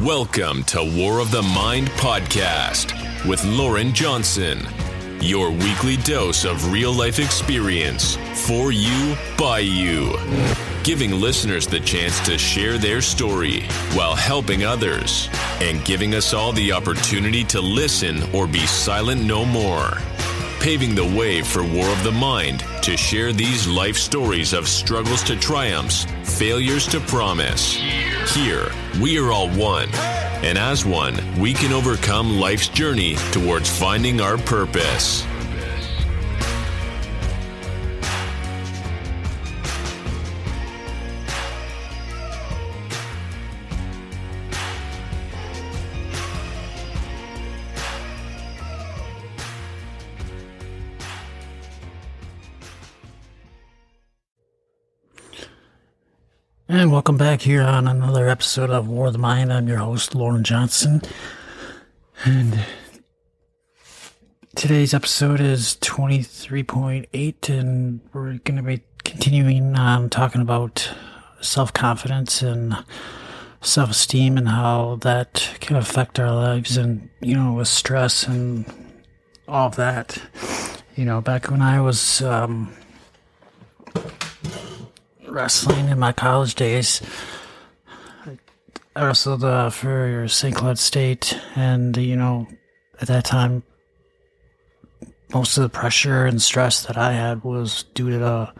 Welcome to War of the Mind podcast with Lauren Johnson, your weekly dose of real life experience for you, by you, giving listeners the chance to share their story while helping others, and giving us all the opportunity to listen or be silent no more. Paving the way for War of the Mind to share these life stories of struggles to triumphs, failures to promise. Here, we are all one. And as one, we can overcome life's journey towards finding our purpose. And welcome back here on another episode of War of the Mind. I'm your host, Lauren Johnson. And today's episode is 23.8, and we're going to be continuing on talking about self confidence and self esteem and how that can affect our lives and, you know, with stress and all of that. You know, back when I was, um, wrestling in my college days. I wrestled uh, for St. Cloud State, and you know, at that time, most of the pressure and stress that I had was due to the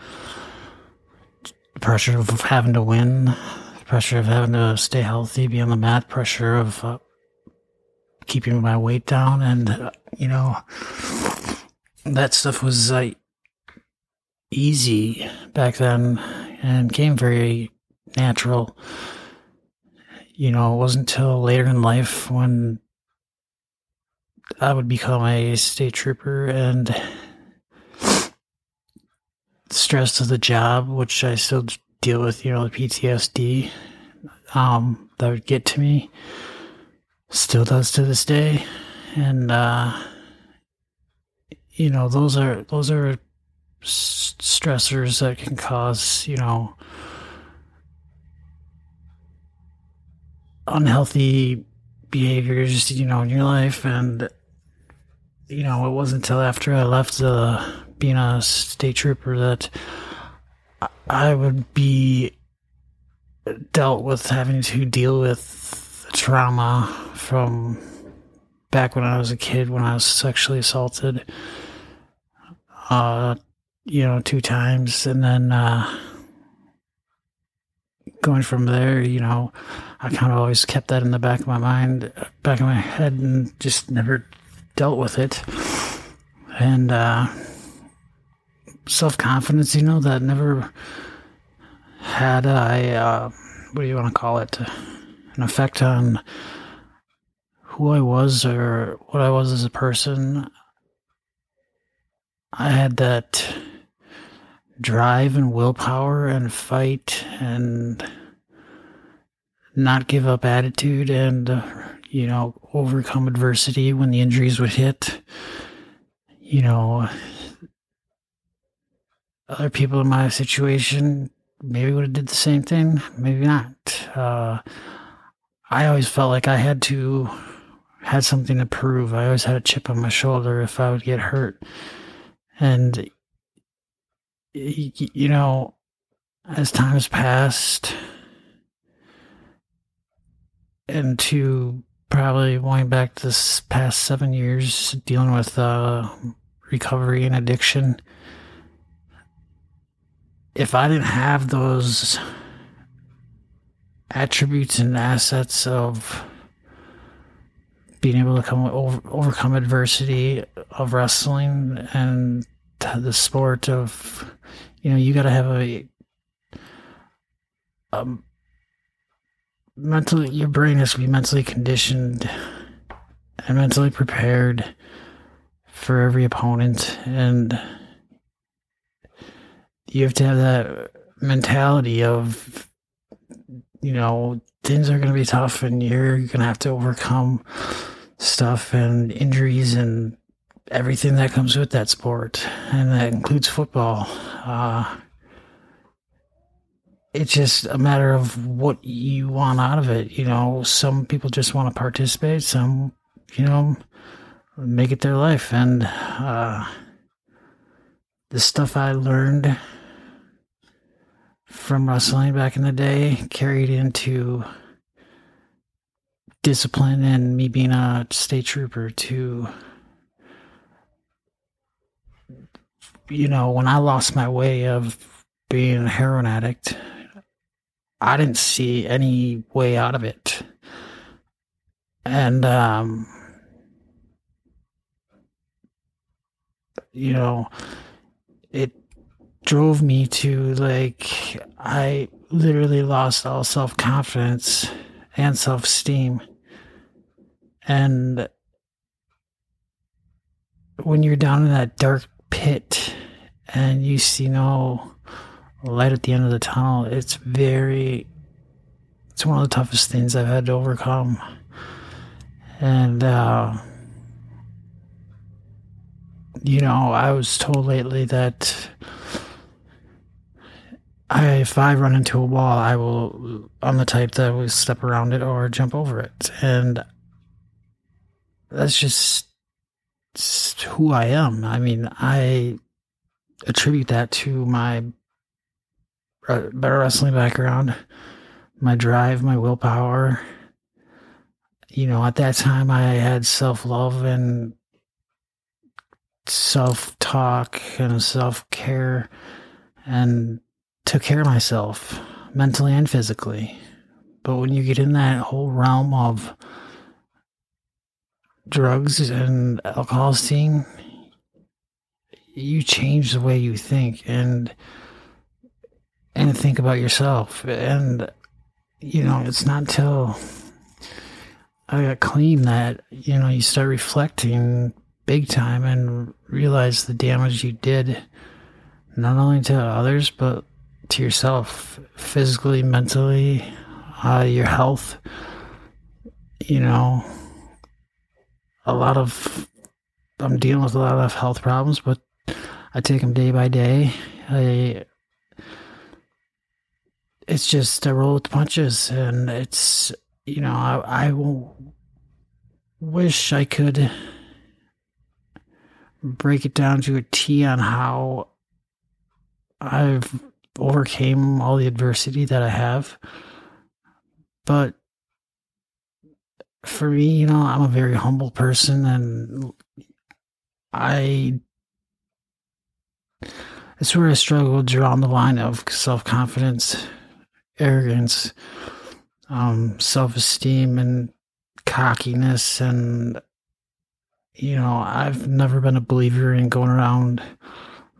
pressure of having to win, pressure of having to stay healthy, be on the mat, pressure of uh, keeping my weight down, and uh, you know, that stuff was like easy back then and came very natural. You know, it wasn't until later in life when I would become a state trooper and stress of the job, which I still deal with, you know, the PTSD um, that would get to me, still does to this day. And, uh, you know, those are, those are stressors that can cause, you know, unhealthy behaviors, you know, in your life. And, you know, it wasn't until after I left the, being a state trooper that I would be dealt with having to deal with trauma from back when I was a kid when I was sexually assaulted. Uh, you know, two times. And then uh, going from there, you know, I kind of always kept that in the back of my mind, back of my head, and just never dealt with it. And uh, self confidence, you know, that never had a, uh, what do you want to call it, an effect on who I was or what I was as a person. I had that drive and willpower and fight and not give up attitude and uh, you know overcome adversity when the injuries would hit. You know other people in my situation maybe would have did the same thing maybe not. Uh, i always felt like i had to had something to prove. I always had a chip on my shoulder if i would get hurt. And you know, as time has passed, and to probably going back this past seven years dealing with uh, recovery and addiction, if I didn't have those attributes and assets of being able to come over, overcome adversity of wrestling and the sport of you know you got to have a um mentally your brain has to be mentally conditioned and mentally prepared for every opponent. And you have to have that mentality of you know things are going to be tough and you're going to have to overcome stuff and injuries and everything that comes with that sport, and that includes football. Uh, it's just a matter of what you want out of it. You know, some people just want to participate. Some, you know, make it their life. And uh, the stuff I learned from wrestling back in the day carried into discipline and me being a state trooper to you know when i lost my way of being a heroin addict i didn't see any way out of it. And um you know it drove me to like i literally lost all self-confidence and self-esteem. And when you're down in that dark pit and you see no light at the end of the tunnel, it's very, it's one of the toughest things I've had to overcome. And, uh, you know, I was told lately that I, if I run into a wall, I will, I'm the type that will step around it or jump over it. And that's just, who I am. I mean, I attribute that to my uh, better wrestling background, my drive, my willpower. You know, at that time, I had self love and self talk and self care and took care of myself mentally and physically. But when you get in that whole realm of drugs and alcohol scene, you change the way you think and and think about yourself. And you know, it's not until I got clean that you know you start reflecting big time and realize the damage you did, not only to others but to yourself, physically, mentally, uh, your health. You know, a lot of I'm dealing with a lot of health problems, but I take them day by day. I it's just a roll with punches, and it's you know I I wish I could break it down to a T on how I've overcame all the adversity that I have, but for me, you know, I'm a very humble person and I it's where I struggle to draw the line of self confidence, arrogance, um, self esteem and cockiness and you know, I've never been a believer in going around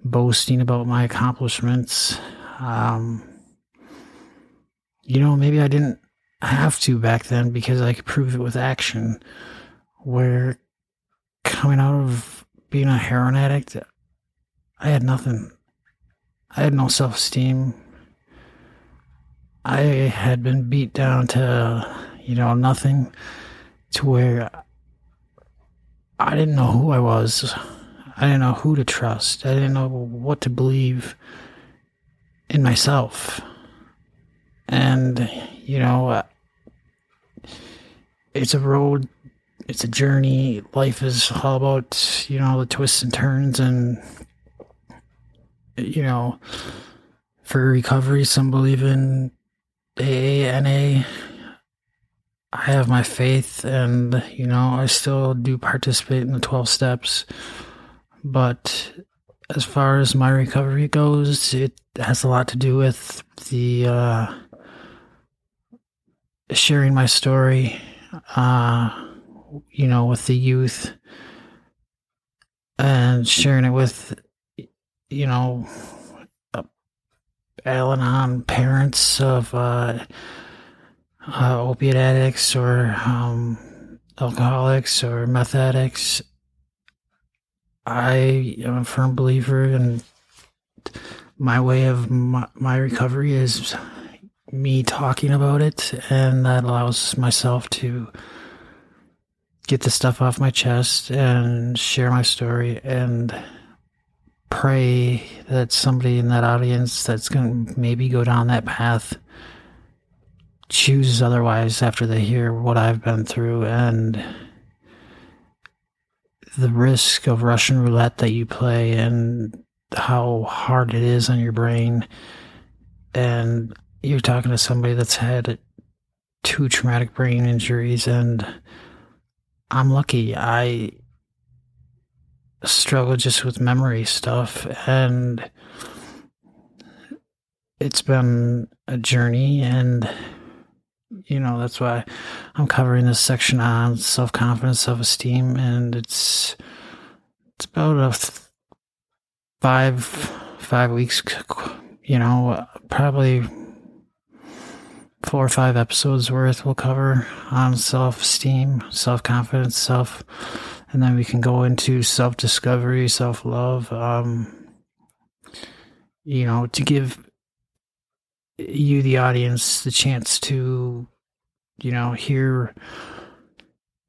boasting about my accomplishments. Um, you know, maybe I didn't have to back then because I could prove it with action. Where coming out of being a heroin addict, I had nothing. I had no self esteem. I had been beat down to, you know, nothing to where I didn't know who I was. I didn't know who to trust. I didn't know what to believe in myself. And, you know, uh, it's a road, it's a journey. Life is all about, you know, the twists and turns and, you know, for recovery, some believe in AA. I have my faith and, you know, I still do participate in the 12 steps. But as far as my recovery goes, it has a lot to do with the, uh, sharing my story uh, you know, with the youth and sharing it with, you know, uh, Al Anon parents of uh, uh, opiate addicts or um, alcoholics or meth addicts. I am a firm believer in my way of my, my recovery is me talking about it, and that allows myself to get the stuff off my chest and share my story and pray that somebody in that audience that's going to maybe go down that path chooses otherwise after they hear what I've been through and the risk of Russian roulette that you play and how hard it is on your brain. And you're talking to somebody that's had two traumatic brain injuries, and I'm lucky. I struggle just with memory stuff, and it's been a journey and you know that's why i'm covering this section on self-confidence self-esteem and it's it's about a five five weeks you know probably four or five episodes worth we'll cover on self-esteem self-confidence self and then we can go into self-discovery self-love um you know to give you, the audience, the chance to, you know, hear,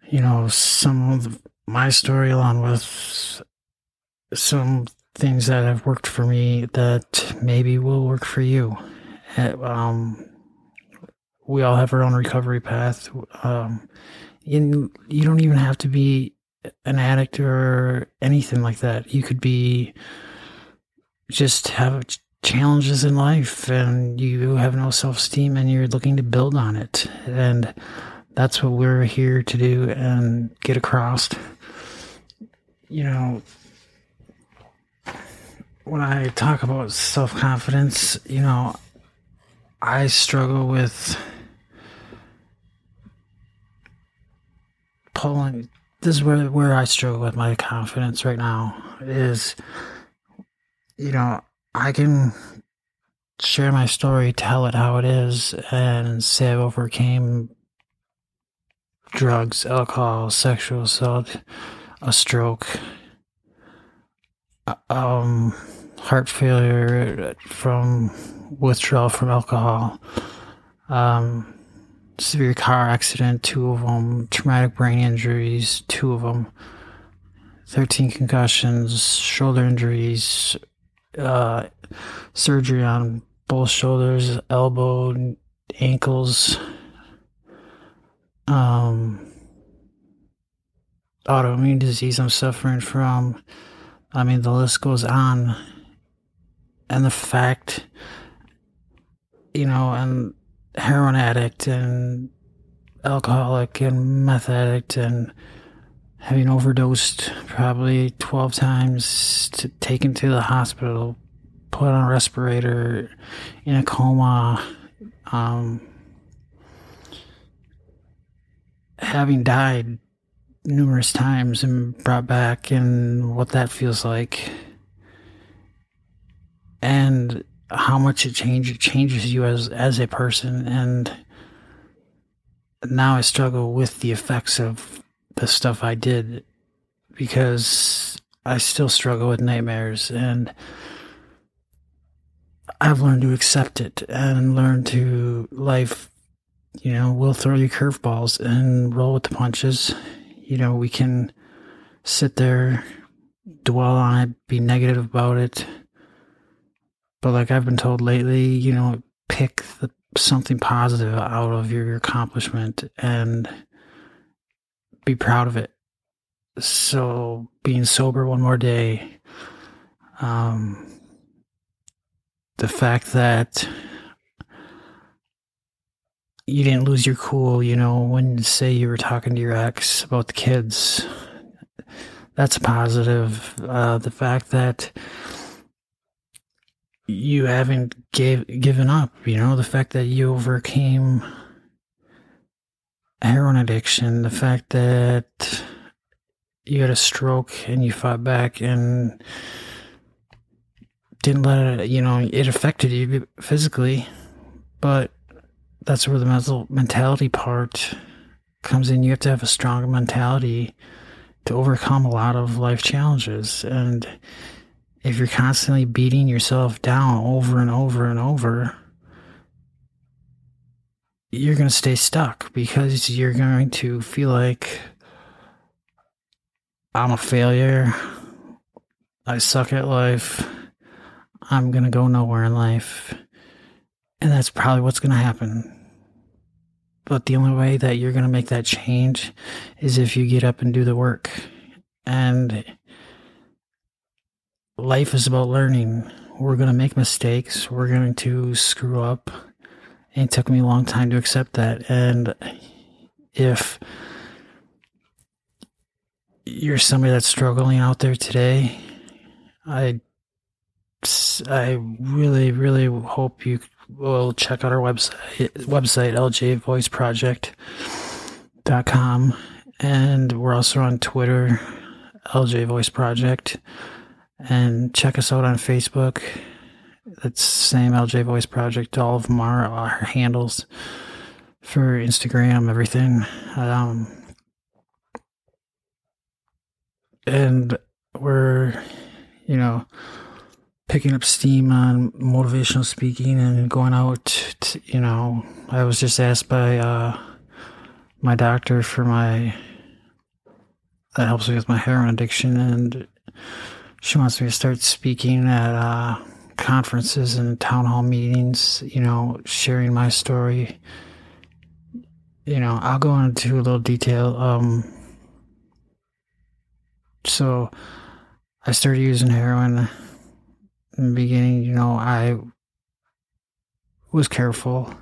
you know, some of my story along with some things that have worked for me that maybe will work for you. Eh, um, we all have our own recovery path. Um, and you don't even have to be an addict or anything like that. You could be just have challenges in life and you have no self esteem and you're looking to build on it. And that's what we're here to do and get across. You know, when I talk about self confidence, you know, I struggle with pulling. This is where, where I struggle with my confidence right now is, you know, I can share my story, tell it how it is, and say I overcame drugs, alcohol, sexual assault, a stroke, uh, um, heart failure from withdrawal from alcohol, um, severe car accident, two of them, traumatic brain injuries, two of them, 13 concussions, shoulder injuries, uh, surgery on both shoulders, elbow, ankles, um, autoimmune disease I'm suffering from. I mean, the list goes on. And the fact, you know, and heroin addict and alcoholic and meth addict and having overdosed probably 12 times, to, taken to the hospital, put on a respirator, in a coma, um, having died numerous times and brought back, and what that feels like, and how much it changes changes you as as a person, and now I struggle with the effects of the stuff I did because I still struggle with nightmares and I've learned to accept it and learn to life, you know, will throw you curveballs and roll with the punches. You know, we can sit there, dwell on it, be negative about it. But like I've been told lately, you know, pick the, something positive out of your accomplishment and be proud of it. So being sober one more day, um, the fact that you didn't lose your cool, you know, when say you were talking to your ex about the kids, that's positive. Uh, the fact that you haven't gave given up, you know, the fact that you overcame heroin addiction, the fact that you had a stroke and you fought back and didn't let it, you know, it affected you physically, but that's where the mental mentality part comes in. You have to have a strong mentality to overcome a lot of life challenges. And if you're constantly beating yourself down over and over and over, you're going to stay stuck because you're going to feel like I'm a failure. I suck at life. I'm going to go nowhere in life. And that's probably what's going to happen. But the only way that you're going to make that change is if you get up and do the work. And life is about learning. We're going to make mistakes. We're going to screw up. And it took me a long time to accept that. And if you're somebody that's struggling out there today, I I really really hope you will check out our website website ljvoiceproject.com and we're also on Twitter LJ Voice Project and check us out on Facebook. That's same LJ Voice Project. All of them are our handles for Instagram, everything. Um, and we're, you know, picking up steam on motivational speaking and going out. To, you know, I was just asked by uh, my doctor for my that helps me with my heroin addiction, and she wants me to start speaking at uh, conferences and town hall meetings. You know, sharing my story. You know, I'll go into a little detail. Um, so I started using heroin in the beginning. You know, I was careful.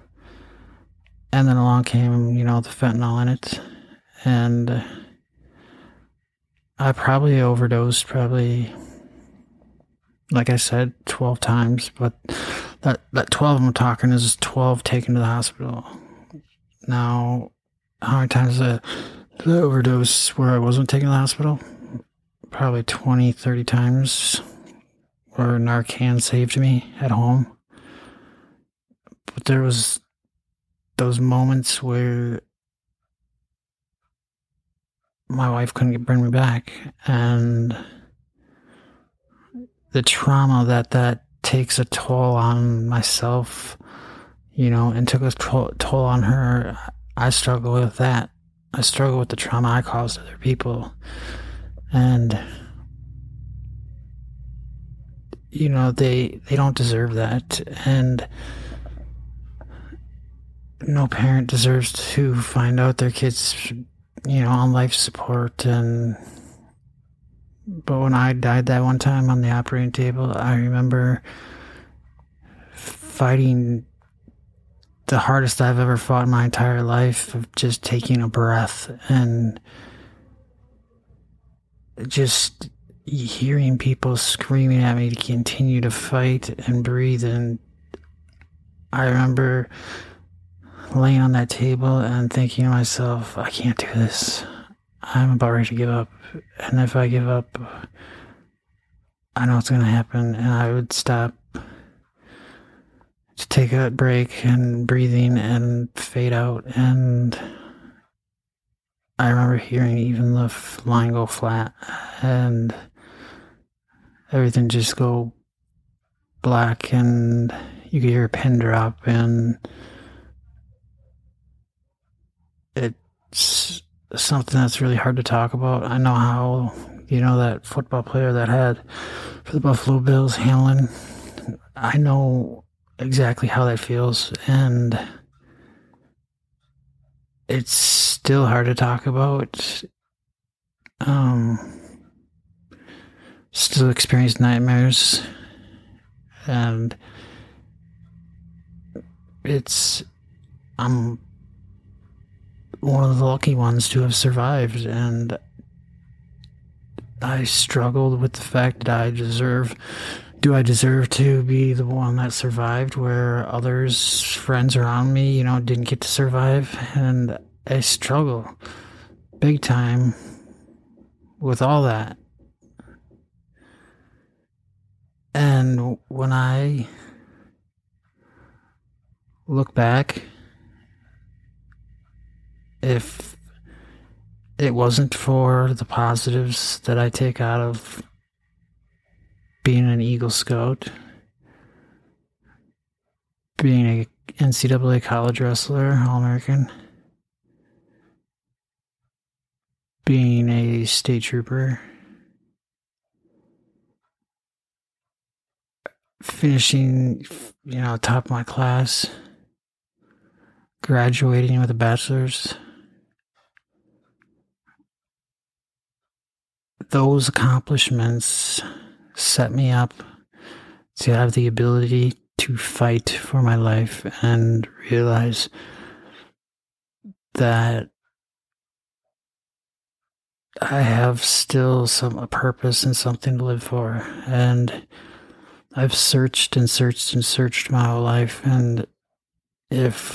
And then along came, you know, the fentanyl in it. And I probably overdosed, probably, like I said, 12 times. But that, that 12 I'm talking is 12 taken to the hospital. Now, how many times the, the overdose where I wasn't taken to the hospital? probably 20, 30 times where Narcan saved me at home. But there was those moments where my wife couldn't bring me back and the trauma that that takes a toll on myself you know and took a toll on her i struggle with that. I struggle with the trauma i caused other people. And you know they they don't deserve that. And no parent deserves to find out their kids you know on life support and but when i died that one time on the operating table i remember fighting the hardest i've ever fought in my entire life of just taking a breath and just hearing people screaming at me to continue to fight and breathe. And I remember laying on that table and thinking to myself, I can't do this. I'm about ready to give up. And if I give up, I know what's going to happen. And I would stop to take a break and breathing and fade out. And I remember hearing even the line go flat and everything just go black and you could hear a pin drop and it's something that's really hard to talk about. I know how, you know, that football player that had for the Buffalo Bills, Hamlin, I know exactly how that feels and it's still hard to talk about. Um, still experience nightmares, and it's I'm one of the lucky ones to have survived, and I struggled with the fact that I deserve. Do I deserve to be the one that survived where others, friends around me, you know, didn't get to survive? And I struggle big time with all that. And when I look back, if it wasn't for the positives that I take out of being an Eagle Scout, being a NCAA college wrestler, All American, being a state trooper, finishing, you know, top of my class, graduating with a bachelor's. Those accomplishments set me up to have the ability to fight for my life and realize that I have still some a purpose and something to live for. And I've searched and searched and searched my whole life. And if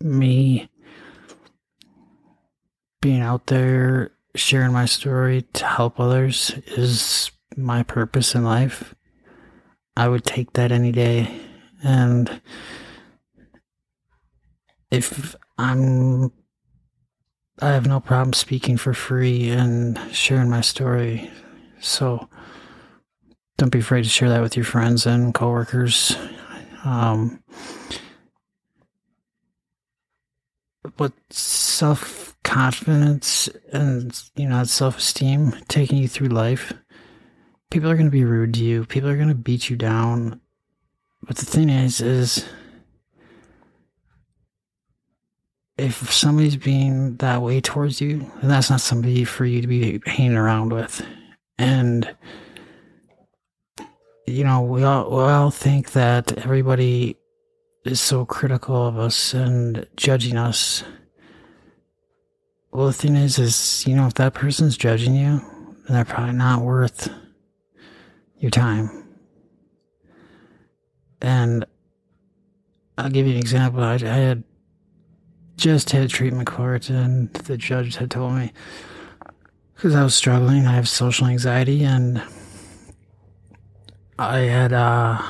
me being out there sharing my story to help others is my purpose in life, I would take that any day. And if I'm I have no problem speaking for free and sharing my story. So don't be afraid to share that with your friends and coworkers. Um, but self confidence and you know self esteem taking you through life, people are going to be rude to you. People are going to beat you down. But the thing is, is if somebody's being that way towards you, then that's not somebody for you to be hanging around with. And you know, we all we all think that everybody is so critical of us and judging us. Well, the thing is, is you know, if that person's judging you, then they're probably not worth your time. And I'll give you an example. I, I had just had treatment court, and the judge had told me because I was struggling, I have social anxiety, and I had uh,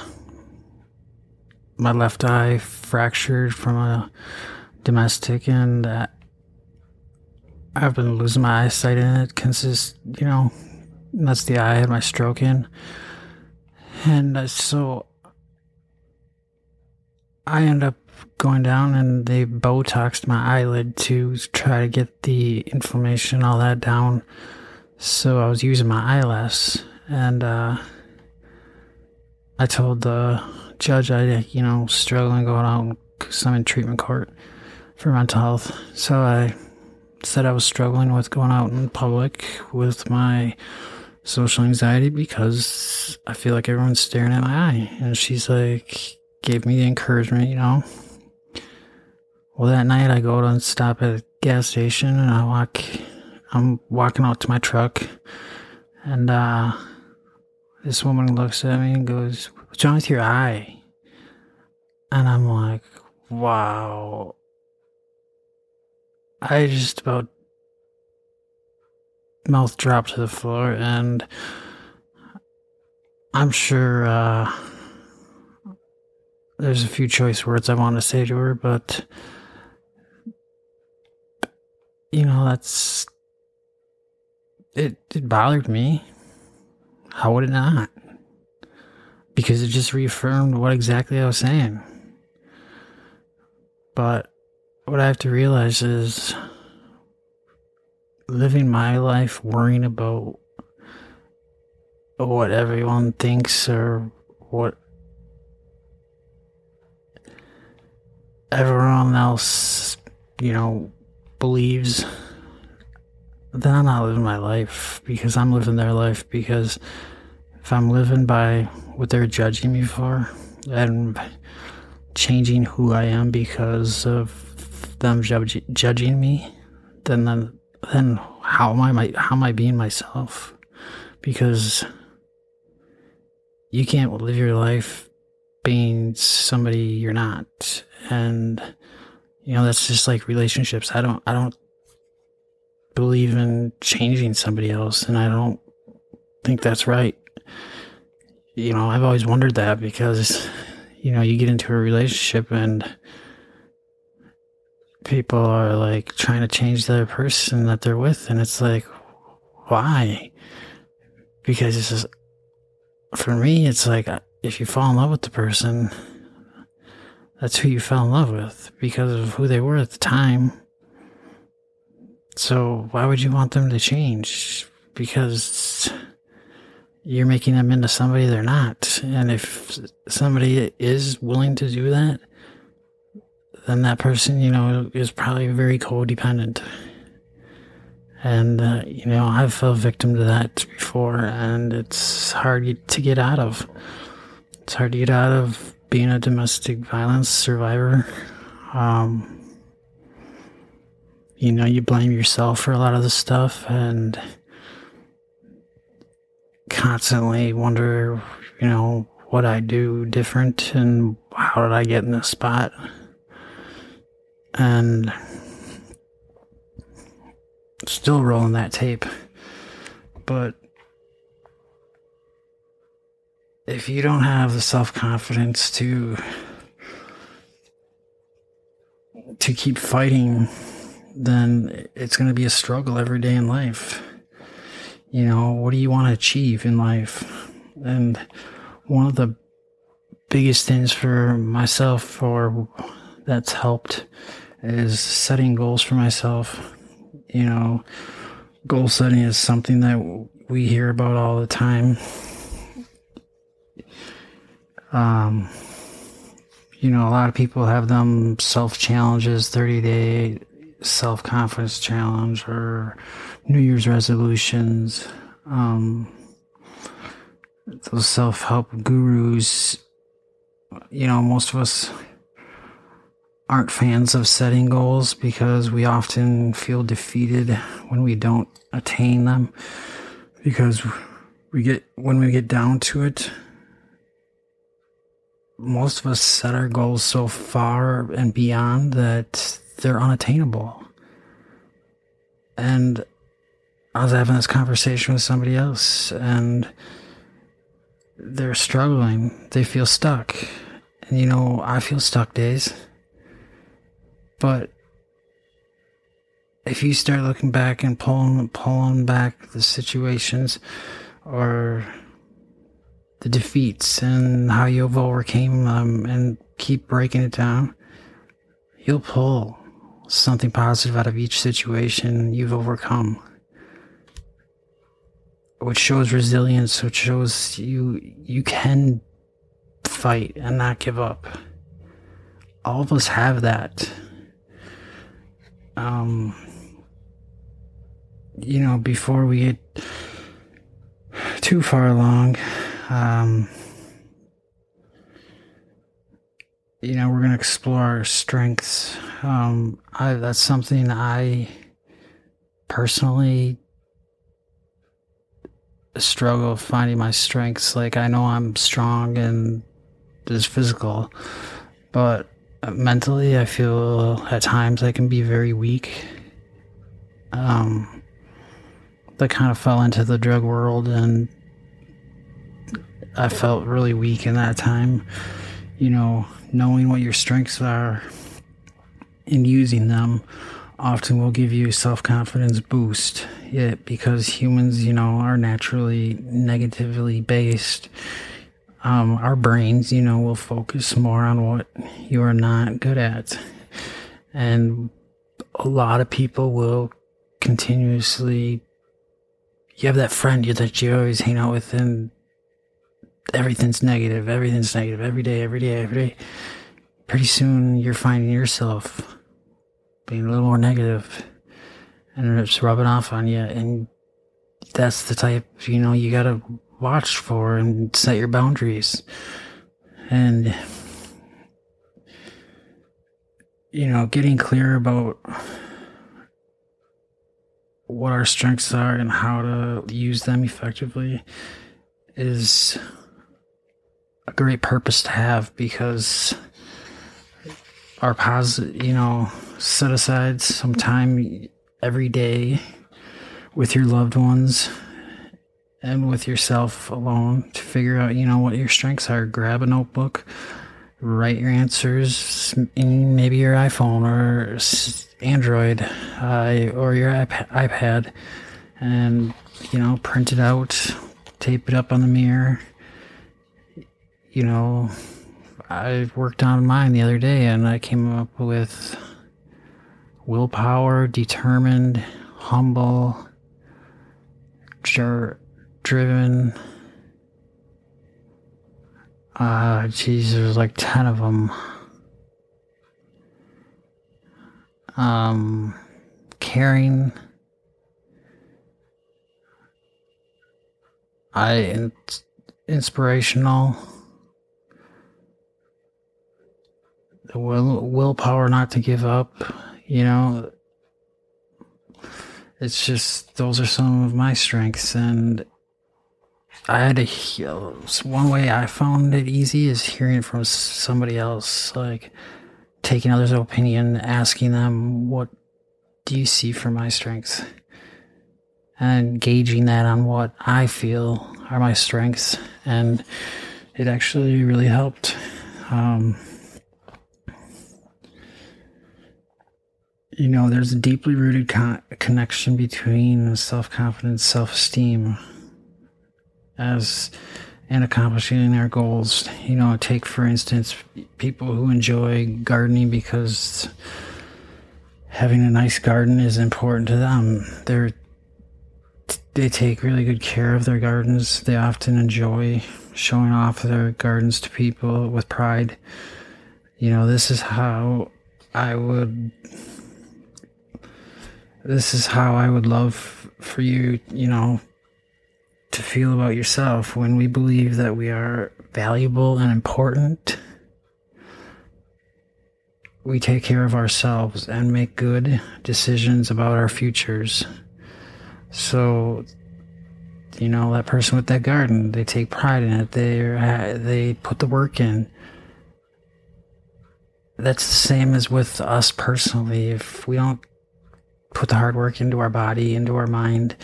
my left eye fractured from a domestic, and uh, I've been losing my eyesight in it. Consist, you know, that's the eye I had my stroke in, and so I end up going down and they Botoxed my eyelid to try to get the inflammation, all that down. So I was using my eyelash and uh, I told the judge I, you know, struggling going out because I'm in treatment court for mental health. So I said I was struggling with going out in public with my social anxiety because I feel like everyone's staring at my eye. And she's like, gave me the encouragement, you know, well, that night I go to stop at a gas station and I walk, I'm walking out to my truck and, uh, this woman looks at me and goes, What's wrong with your eye? And I'm like, Wow. I just about mouth dropped to the floor and I'm sure, uh, there's a few choice words I want to say to her, but you know, that's it it bothered me. How would it not? Because it just reaffirmed what exactly I was saying. But what I have to realize is living my life worrying about what everyone thinks or what everyone else, you know, believes, then I'm not living my life because I'm living their life. Because if I'm living by what they're judging me for and changing who I am because of them judging me, then then then how am I how am I being myself? Because you can't live your life being somebody you're not. And you know that's just like relationships. I don't i don't believe in changing somebody else and i don't think that's right. You know i've always wondered that because you know you get into a relationship and people are like trying to change the person that they're with and it's like why because it's just for me it's like uh, if you fall in love with the person that's who you fell in love with because of who they were at the time. So why would you want them to change? Because you're making them into somebody they're not. And if somebody is willing to do that, then that person, you know, is probably very codependent. And, uh, you know, I've fell victim to that before, and it's hard to get out of. It's hard to get out of being a domestic violence survivor. Um, you know, you blame yourself for a lot of the stuff, and constantly wonder, you know, what I do different and how did I get in this spot. And still rolling that tape. But if you don't have the self confidence to to keep fighting, then it's going to be a struggle every day in life you know, what do you want to achieve in life? And one of the biggest things for myself or that's helped is setting goals for myself. You know, goal setting is something that we hear about all the time. Um, you know, a lot of people have them self challenges, 30 day self confidence challenge, or New Year's resolutions, um, those self help gurus. You know, most of us aren't fans of setting goals because we often feel defeated when we don't attain them because we get when we get down to it most of us set our goals so far and beyond that they're unattainable and I was having this conversation with somebody else and they're struggling. They feel stuck. And you know, I feel stuck days. But if you start looking back and pulling pulling back the situations or the defeats and how you've overcame them and keep breaking it down, you'll pull something positive out of each situation you've overcome which shows resilience, which shows you you can fight and not give up. All of us have that. Um, you know, before we get too far along, um, you know, we're going to explore our strengths. Um, I, that's something I personally struggle finding my strengths. Like I know I'm strong and just physical, but mentally I feel at times I can be very weak. Um, I kind of fell into the drug world and I felt really weak in that time. You know, knowing what your strengths are and using them often will give you self-confidence boost yeah, because humans you know are naturally negatively based um, our brains you know will focus more on what you are not good at and a lot of people will continuously you have that friend that you always hang out with and everything's negative everything's negative every day every day every day pretty soon you're finding yourself being a little more negative and it's rubbing off on you. And that's the type, you know, you got to watch for and set your boundaries. And, you know, getting clear about what our strengths are and how to use them effectively is a great purpose to have because our positive, you know, set aside some time every day with your loved ones and with yourself alone to figure out, you know, what your strengths are. Grab a notebook, write your answers in maybe your iPhone or Android uh, or your iPad and, you know, print it out, tape it up on the mirror. You know, I worked on mine the other day and I came up with willpower, determined, humble, driven, Uh, geez, there's like 10 of them. Um, caring. I, inspirational. The will, willpower not to give up, you know. It's just, those are some of my strengths and I had to. One way I found it easy is hearing from somebody else, like taking others' opinion, asking them, "What do you see for my strengths?" and gauging that on what I feel are my strengths, and it actually really helped. Um, you know, there's a deeply rooted con- connection between self confidence, self esteem as and accomplishing their goals. You know, take for instance people who enjoy gardening because having a nice garden is important to them. They're they take really good care of their gardens. They often enjoy showing off their gardens to people with pride. You know, this is how I would this is how I would love for you, you know, to feel about yourself when we believe that we are valuable and important. We take care of ourselves and make good decisions about our futures. So, you know, that person with that garden, they take pride in it. They they put the work in. That's the same as with us personally. If we don't put the hard work into our body, into our mind,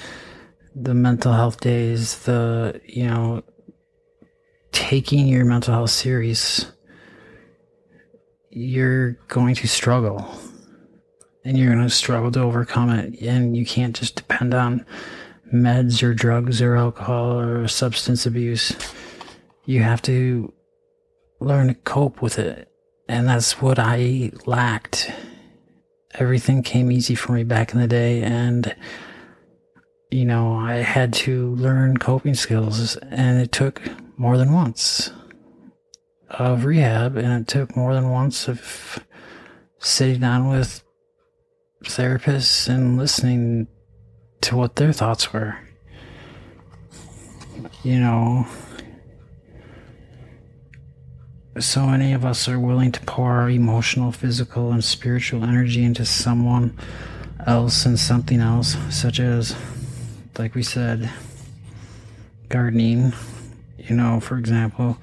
the mental health days, the, you know, taking your mental health serious, you're going to struggle and you're going to struggle to overcome it. And you can't just depend on meds or drugs or alcohol or substance abuse. You have to learn to cope with it. And that's what I lacked. Everything came easy for me back in the day. And you know, I had to learn coping skills, and it took more than once of rehab, and it took more than once of sitting down with therapists and listening to what their thoughts were. You know, so many of us are willing to pour our emotional, physical, and spiritual energy into someone else and something else, such as like we said, gardening, you know, for example.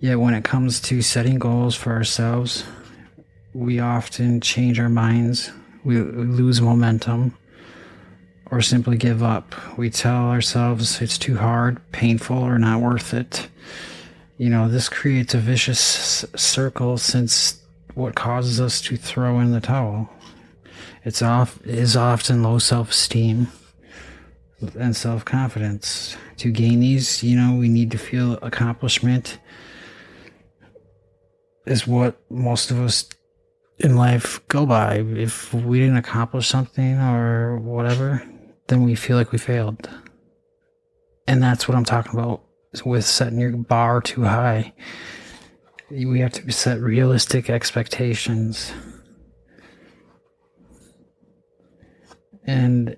Yet when it comes to setting goals for ourselves, we often change our minds, we lose momentum, or simply give up. We tell ourselves it's too hard, painful, or not worth it. You know, this creates a vicious circle since what causes us to throw in the towel. It's off is often low self-esteem and self confidence. To gain these, you know, we need to feel accomplishment is what most of us in life go by. If we didn't accomplish something or whatever, then we feel like we failed. And that's what I'm talking about with setting your bar too high. We have to set realistic expectations. And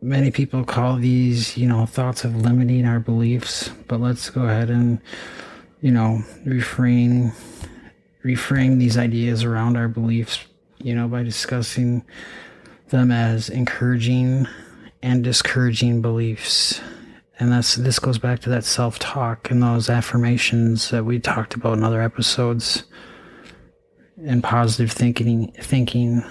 many people call these, you know, thoughts of limiting our beliefs, but let's go ahead and, you know, refrain, reframe these ideas around our beliefs, you know, by discussing them as encouraging and discouraging beliefs. And that's this goes back to that self-talk and those affirmations that we talked about in other episodes and positive thinking thinking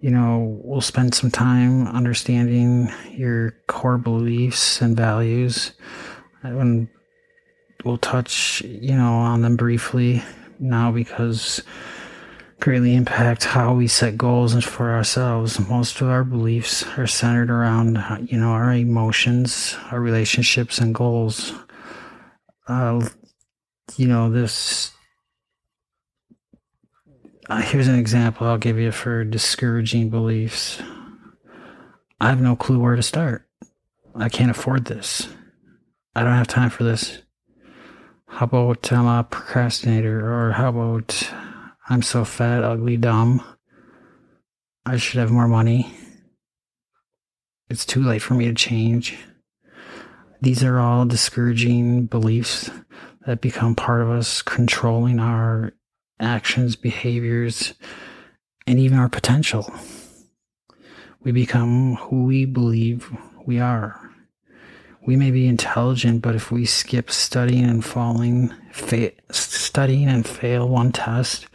you know, we'll spend some time understanding your core beliefs and values. And we'll touch, you know, on them briefly now because greatly impact how we set goals for ourselves. Most of our beliefs are centered around, you know, our emotions, our relationships, and goals. Uh, you know, this uh, here's an example I'll give you for discouraging beliefs. I have no clue where to start. I can't afford this. I don't have time for this. How about I'm a procrastinator? Or how about I'm so fat, ugly, dumb? I should have more money. It's too late for me to change. These are all discouraging beliefs that become part of us, controlling our actions, behaviors, and even our potential. We become who we believe we are. We may be intelligent, but if we skip studying and falling, fa- studying and fail one test,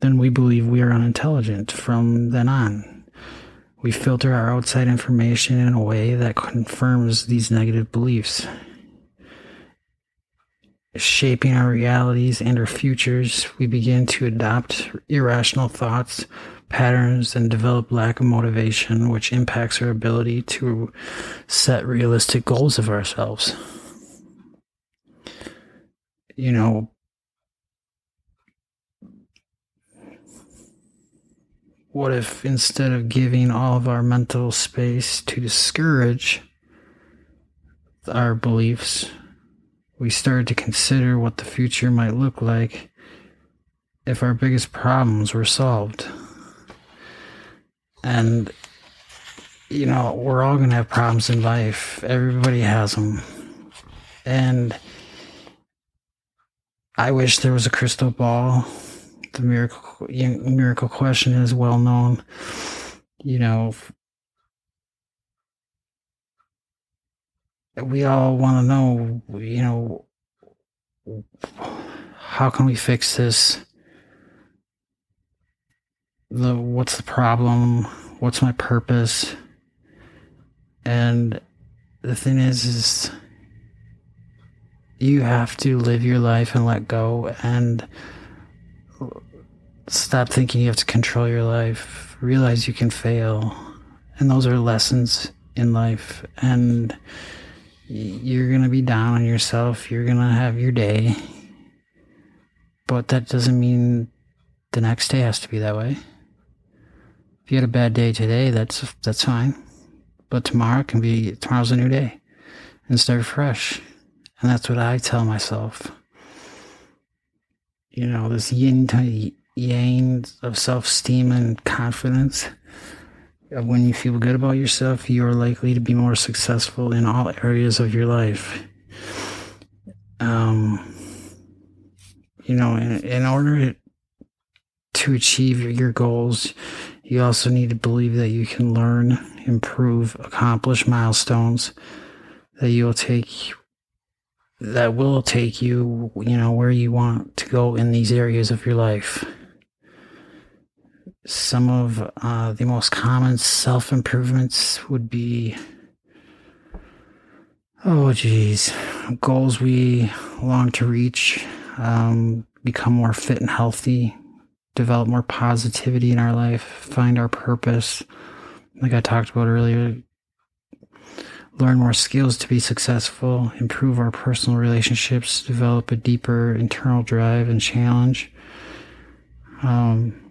then we believe we are unintelligent from then on. We filter our outside information in a way that confirms these negative beliefs shaping our realities and our futures, we begin to adopt irrational thoughts, patterns, and develop lack of motivation, which impacts our ability to set realistic goals of ourselves. You know, what if instead of giving all of our mental space to discourage our beliefs, we started to consider what the future might look like if our biggest problems were solved. And, you know, we're all going to have problems in life. Everybody has them. And I wish there was a crystal ball. The miracle, miracle question is well known. You know, we all want to know, you know, how can we fix this? The what's the problem? What's my purpose? And the thing is, is you have to live your life and let go and stop thinking you have to control your life. Realize you can fail. And those are lessons in life. And you're going to be down on yourself. You're going to have your day. But that doesn't mean the next day has to be that way. If you had a bad day today, that's that's fine. But tomorrow can be tomorrow's a new day. And start fresh. And that's what I tell myself. You know, this yin to yang of self esteem and confidence when you feel good about yourself, you are likely to be more successful in all areas of your life. Um, you know, in, in order to achieve your goals, you also need to believe that you can learn, improve, accomplish milestones that you'll take that will take you, you know, where you want to go in these areas of your life some of uh, the most common self improvements would be oh geez goals we long to reach um, become more fit and healthy develop more positivity in our life find our purpose. Like i talked about earlier learn more skills to be successful improve our personal relationships develop a deeper internal drive and challenge. Um,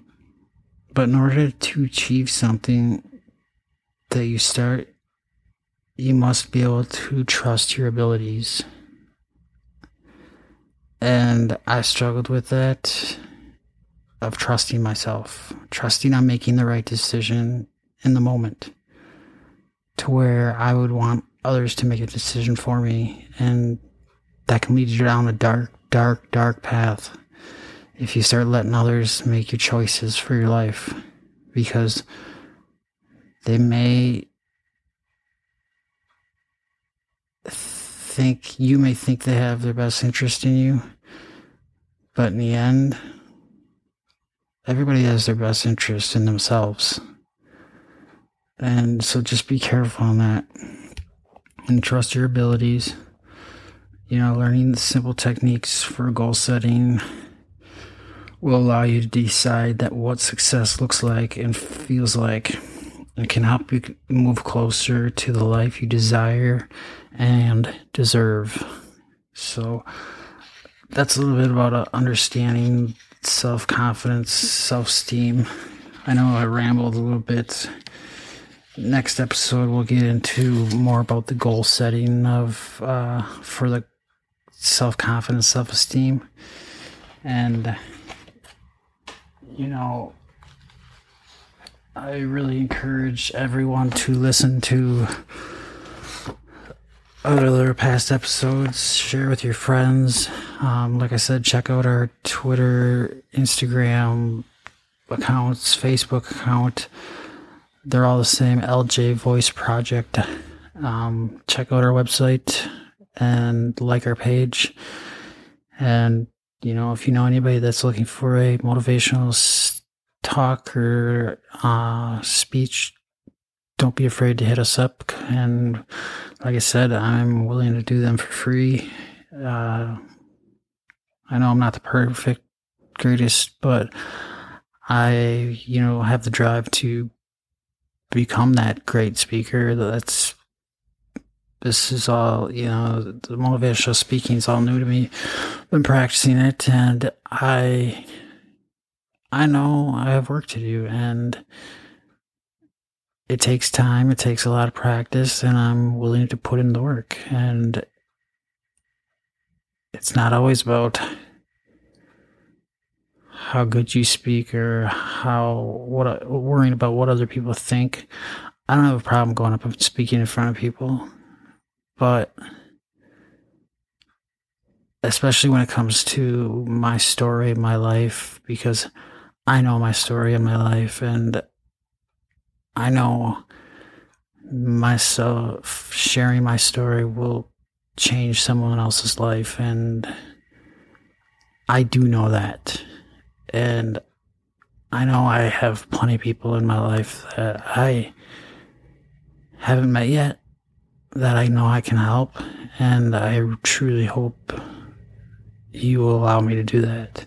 but in order to achieve something that you start, you must be able to trust your abilities. And I struggled with that of trusting myself, trusting I'm making the right decision in the moment to where I would want others to make a decision for me. And that can lead you down a dark, dark, dark path if you start letting others make your choices for your life because they may think you may think they have their best interest in you but in the end everybody has their best interest in themselves. And so just be careful on that and trust your abilities. You know learning the simple techniques for goal setting will allow you to decide that what success looks like and feels like and can help you move closer to the life you desire and deserve. So that's a little bit about uh, understanding self confidence, self esteem. I know I rambled a little bit. Next episode, we'll get into more about the goal setting of uh, for the self confidence, self esteem. And, you know, I really encourage everyone to listen to other past episodes, share with your friends. Um, like I said, check out our Twitter, Instagram accounts, Facebook account. They're all the same LJ Voice Project. Um, check out our website and like our page. And, you know, if you know anybody that's looking for a motivational talk or uh, speech, don't be afraid to hit us up. And like I said, I'm willing to do them for free. Uh, I know I'm not the perfect, greatest, but I, you know, have the drive to become that great speaker. That's this is all, you know, the motivational speaking is all new to me. Been practicing it, and I I know I have work to do and it takes time, it takes a lot of practice, and I'm willing to put in the work. And it's not always about how good you speak or how what worrying about what other people think. I don't have a problem going up and speaking in front of people, but especially when it comes to my story, my life, because I know my story and my life and I know myself sharing my story will change someone else's life and I do know that. And I know I have plenty of people in my life that I haven't met yet that I know I can help and I truly hope you will allow me to do that.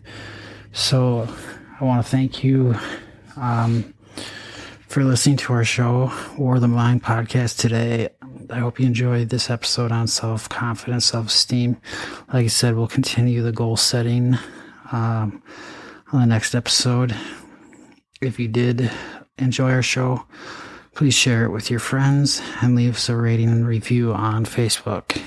So I want to thank you um, for listening to our show, War of the Mind podcast today. I hope you enjoyed this episode on self confidence, self esteem. Like I said, we'll continue the goal setting um, on the next episode. If you did enjoy our show, please share it with your friends and leave us a rating and review on Facebook.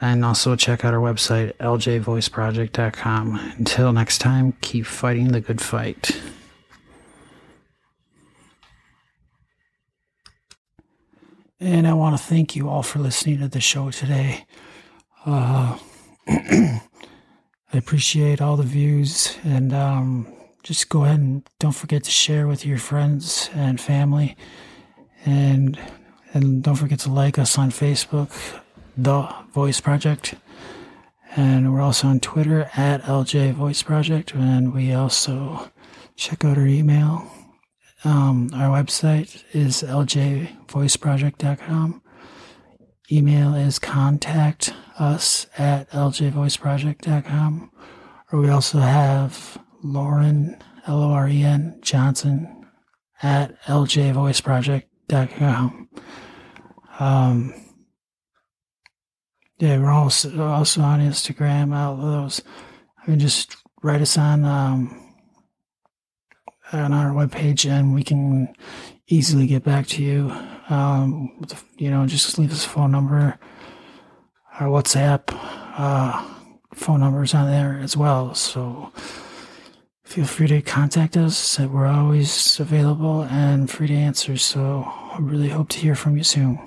And also check out our website, ljvoiceproject.com. Until next time, keep fighting the good fight. And I want to thank you all for listening to the show today. Uh, I appreciate all the views and um, just go ahead and don't forget to share with your friends and family. And and don't forget to like us on Facebook the Voice Project. And we're also on Twitter at LJ Voice Project. And we also check out our email. Um, our website is ljvoiceproject.com. Email is contact us at ljvoiceproject.com. Or we also have Loren, L O R E N, Johnson at ljvoiceproject.com. Um, yeah, we're also also on Instagram. All those. I mean, just write us on um, on our webpage, and we can easily get back to you. Um, you know, just leave us a phone number, our WhatsApp uh, phone numbers on there as well. So feel free to contact us. We're always available and free to answer. So I really hope to hear from you soon.